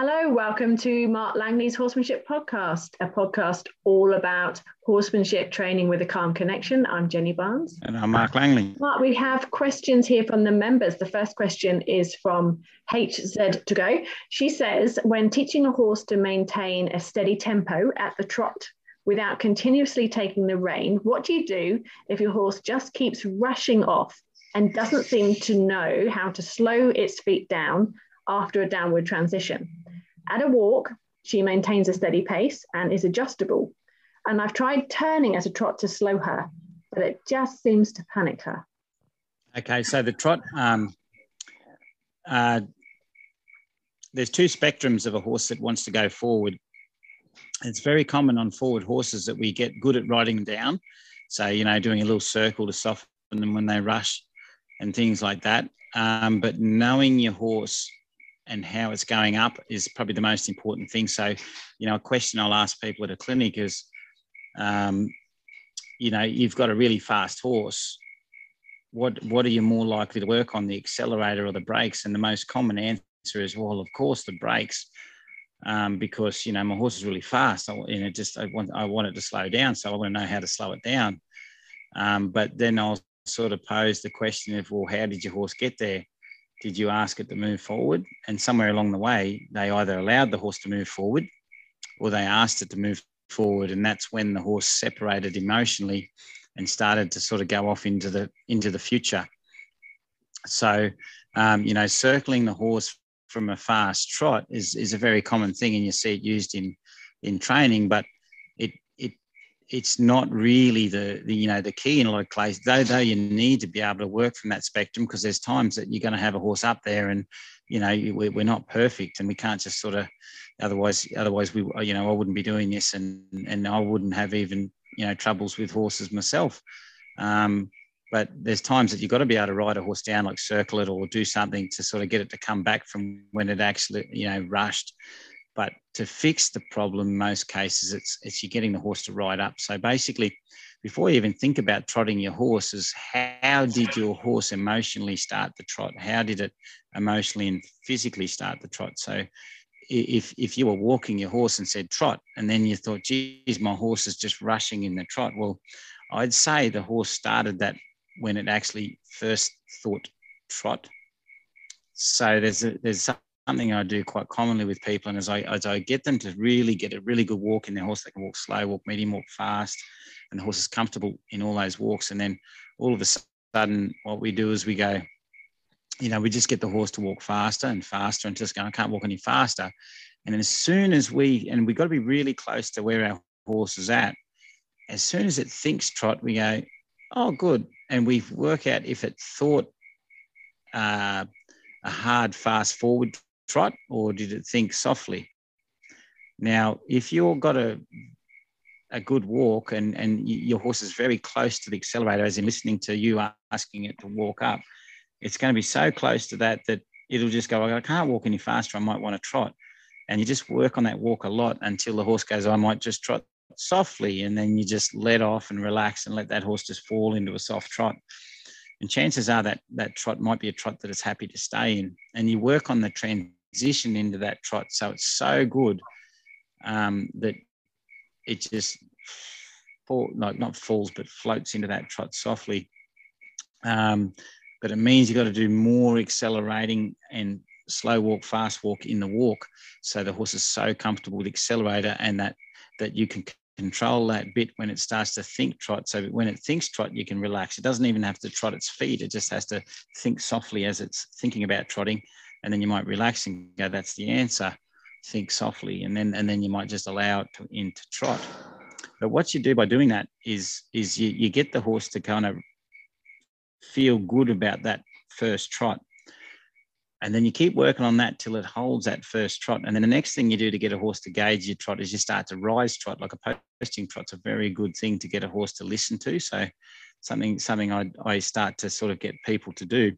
Hello, welcome to Mark Langley's Horsemanship Podcast, a podcast all about horsemanship training with a calm connection. I'm Jenny Barnes. And I'm Mark Langley. Mark, we have questions here from the members. The first question is from HZ to go. She says, when teaching a horse to maintain a steady tempo at the trot without continuously taking the rein, what do you do if your horse just keeps rushing off and doesn't seem to know how to slow its feet down after a downward transition? At a walk, she maintains a steady pace and is adjustable. And I've tried turning at a trot to slow her, but it just seems to panic her. Okay, so the trot, um, uh, there's two spectrums of a horse that wants to go forward. It's very common on forward horses that we get good at riding down. So, you know, doing a little circle to soften them when they rush and things like that. Um, but knowing your horse and how it's going up is probably the most important thing. So, you know, a question I'll ask people at a clinic is, um, you know, you've got a really fast horse. What what are you more likely to work on, the accelerator or the brakes? And the most common answer is, well, of course, the brakes, um, because you know my horse is really fast. I, you know, just I want I want it to slow down, so I want to know how to slow it down. Um, but then I'll sort of pose the question of, well, how did your horse get there? Did you ask it to move forward? And somewhere along the way, they either allowed the horse to move forward or they asked it to move forward. And that's when the horse separated emotionally and started to sort of go off into the into the future. So, um, you know, circling the horse from a fast trot is, is a very common thing, and you see it used in in training. But it's not really the, the, you know the key in a lot of cases though though you need to be able to work from that spectrum because there's times that you're going to have a horse up there and you know we're not perfect and we can't just sort of otherwise otherwise we you know i wouldn't be doing this and and i wouldn't have even you know troubles with horses myself. Um, but there's times that you've got to be able to ride a horse down like circle it or do something to sort of get it to come back from when it actually you know rushed but to fix the problem, most cases, it's, it's you're getting the horse to ride up. So basically, before you even think about trotting your horse, is how did your horse emotionally start the trot? How did it emotionally and physically start the trot? So if, if you were walking your horse and said trot, and then you thought, geez, my horse is just rushing in the trot, well, I'd say the horse started that when it actually first thought trot. So there's a, there's something I do quite commonly with people. And as I, as I get them to really get a really good walk in their horse, they can walk slow, walk medium, walk fast, and the horse is comfortable in all those walks. And then all of a sudden, what we do is we go, you know, we just get the horse to walk faster and faster and just go, I can't walk any faster. And as soon as we, and we've got to be really close to where our horse is at, as soon as it thinks trot, we go, oh, good. And we work out if it thought uh, a hard, fast forward trot or did it think softly? Now, if you've got a a good walk and and your horse is very close to the accelerator, as in listening to you asking it to walk up, it's going to be so close to that that it'll just go. I can't walk any faster. I might want to trot, and you just work on that walk a lot until the horse goes. I might just trot softly, and then you just let off and relax and let that horse just fall into a soft trot. And chances are that that trot might be a trot that it's happy to stay in. And you work on the trend transition into that trot. So it's so good um, that it just fall, like not falls, but floats into that trot softly. Um, but it means you've got to do more accelerating and slow walk, fast walk in the walk. So the horse is so comfortable with accelerator and that that you can control that bit when it starts to think trot. So when it thinks trot, you can relax. It doesn't even have to trot its feet. It just has to think softly as it's thinking about trotting and then you might relax and go, that's the answer. Think softly, and then and then you might just allow it to into trot. But what you do by doing that is is you, you get the horse to kind of feel good about that first trot. And then you keep working on that till it holds that first trot. And then the next thing you do to get a horse to gauge your trot is you start to rise trot. Like a posting trot's a very good thing to get a horse to listen to. So something something I, I start to sort of get people to do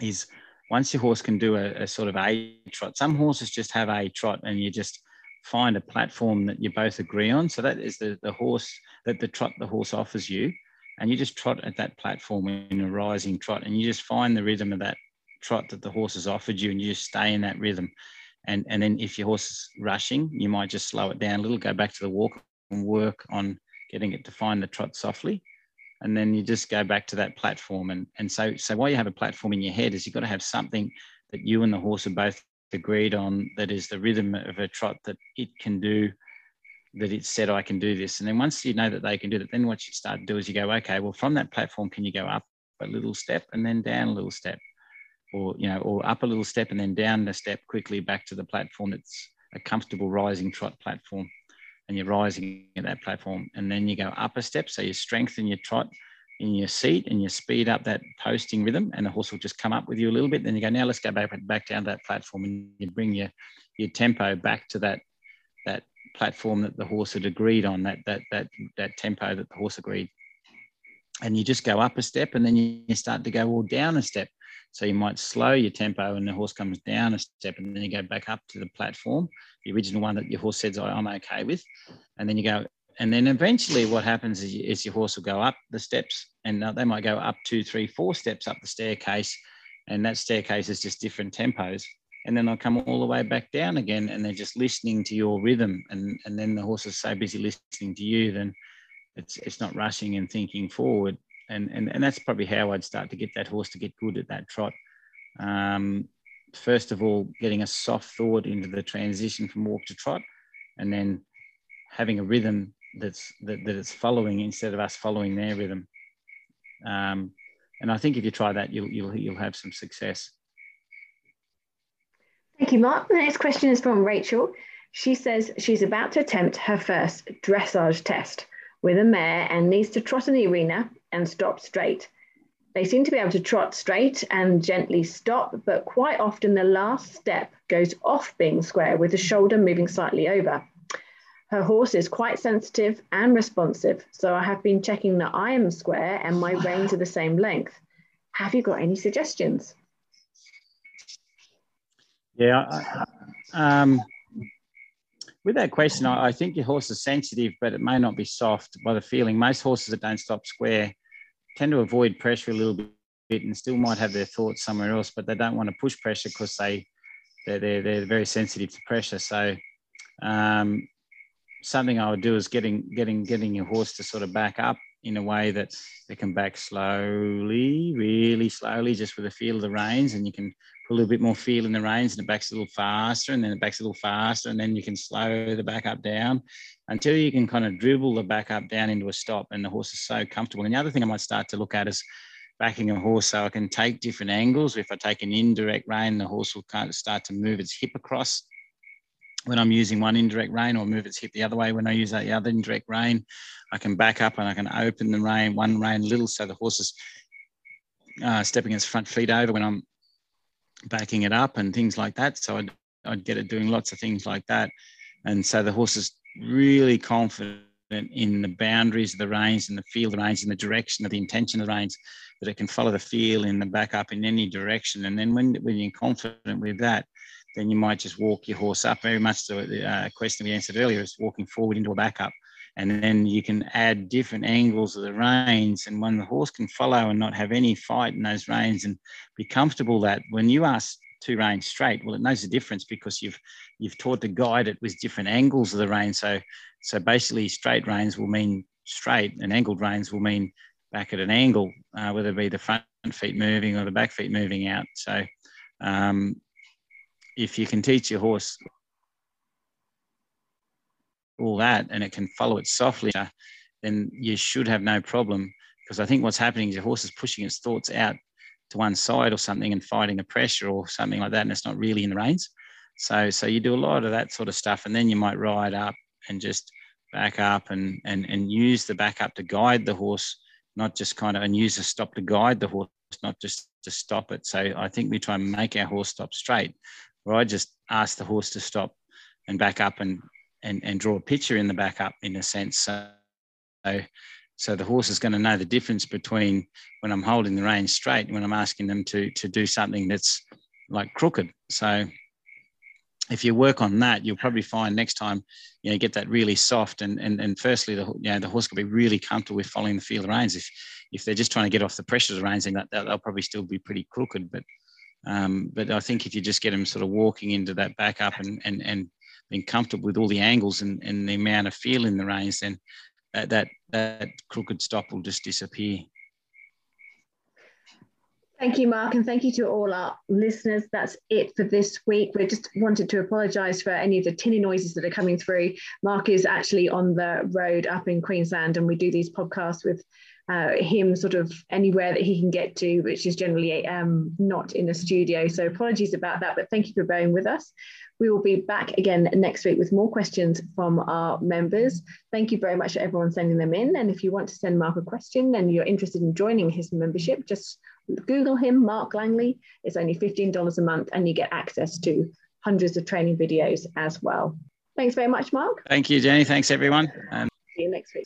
is once your horse can do a, a sort of a trot, some horses just have a trot and you just find a platform that you both agree on. So that is the, the horse that the trot the horse offers you. And you just trot at that platform in a rising trot and you just find the rhythm of that trot that the horse has offered you and you just stay in that rhythm. And, and then if your horse is rushing, you might just slow it down a little, go back to the walk and work on getting it to find the trot softly. And then you just go back to that platform. And, and so, so while you have a platform in your head is you've got to have something that you and the horse are both agreed on that is the rhythm of a trot that it can do that it said I can do this. And then once you know that they can do that, then what you start to do is you go, okay, well, from that platform, can you go up a little step and then down a little step? Or, you know, or up a little step and then down a step quickly back to the platform that's a comfortable rising trot platform. And you're rising at that platform. And then you go up a step. So you strengthen your trot in your seat and you speed up that posting rhythm and the horse will just come up with you a little bit. Then you go, now let's go back, back down that platform and you bring your, your tempo back to that, that platform that the horse had agreed on, that, that, that, that tempo that the horse agreed. And you just go up a step and then you start to go all down a step. So you might slow your tempo and the horse comes down a step and then you go back up to the platform, the original one that your horse says, I'm okay with. And then you go, and then eventually what happens is, is your horse will go up the steps and they might go up two, three, four steps up the staircase. And that staircase is just different tempos and then they'll come all the way back down again and they're just listening to your rhythm and, and then the horse is so busy listening to you then it's it's not rushing and thinking forward and and, and that's probably how I'd start to get that horse to get good at that trot um, first of all getting a soft thought into the transition from walk to trot and then having a rhythm that's that, that it's following instead of us following their rhythm um, and I think if you try that you'll you'll, you'll have some success Thank you, Mark. The next question is from Rachel. She says she's about to attempt her first dressage test with a mare and needs to trot in the arena and stop straight. They seem to be able to trot straight and gently stop, but quite often the last step goes off being square with the shoulder moving slightly over. Her horse is quite sensitive and responsive, so I have been checking that I am square and my reins are the same length. Have you got any suggestions? Yeah. Um, with that question, I, I, think your horse is sensitive, but it may not be soft by the feeling. Most horses that don't stop square tend to avoid pressure a little bit and still might have their thoughts somewhere else, but they don't want to push pressure because they they're, they're, they're very sensitive to pressure. So um, something I would do is getting getting getting your horse to sort of back up in a way that they can back slowly, really slowly, just with the feel of the reins, and you can a little bit more feel in the reins, and it backs a little faster, and then it backs a little faster, and then you can slow the back up down until you can kind of dribble the back up down into a stop, and the horse is so comfortable. And the other thing I might start to look at is backing a horse so I can take different angles. If I take an indirect rein, the horse will kind of start to move its hip across when I'm using one indirect rein or move its hip the other way when I use that other indirect rein. I can back up and I can open the rein, one rein little so the horse is uh, stepping its front feet over when I'm backing it up and things like that. So I'd, I'd get it doing lots of things like that. And so the horse is really confident in the boundaries of the reins and the feel of the reins and the direction of the intention of the reins that it can follow the feel in the back up in any direction. And then when, when you're confident with that, then you might just walk your horse up. Very much the uh, question we answered earlier is walking forward into a backup. And then you can add different angles of the reins. And when the horse can follow and not have any fight in those reins and be comfortable that when you ask two reins straight, well, it knows the difference because you've you've taught the guide it with different angles of the rein. So so basically straight reins will mean straight and angled reins will mean back at an angle, uh, whether it be the front feet moving or the back feet moving out. So um, if you can teach your horse all that and it can follow it softly, then you should have no problem. Because I think what's happening is your horse is pushing its thoughts out to one side or something and fighting the pressure or something like that, and it's not really in the reins. So, so you do a lot of that sort of stuff, and then you might ride up and just back up and and and use the back up to guide the horse, not just kind of and use the stop to guide the horse, not just to stop it. So I think we try and make our horse stop straight where I just ask the horse to stop and back up and and, and draw a picture in the back up in a sense. So, so the horse is going to know the difference between when I'm holding the reins straight and when I'm asking them to to do something that's like crooked. So if you work on that, you'll probably find next time you know get that really soft and and and firstly the you know the horse will be really comfortable with following the feel of reins. If if they're just trying to get off the pressure of the reins, then that they'll probably still be pretty crooked. But Um, but I think if you just get them sort of walking into that back up and, and, and being comfortable with all the angles and, and the amount of feel in the reins, then that, that, that crooked stop will just disappear. Thank you, Mark, and thank you to all our listeners. That's it for this week. We just wanted to apologise for any of the tinny noises that are coming through. Mark is actually on the road up in Queensland, and we do these podcasts with uh, him sort of anywhere that he can get to, which is generally um, not in a studio. So apologies about that, but thank you for bearing with us. We will be back again next week with more questions from our members. Thank you very much to everyone sending them in. And if you want to send Mark a question and you're interested in joining his membership, just Google him, Mark Langley. It's only $15 a month and you get access to hundreds of training videos as well. Thanks very much, Mark. Thank you, Jenny. Thanks, everyone. See you next week.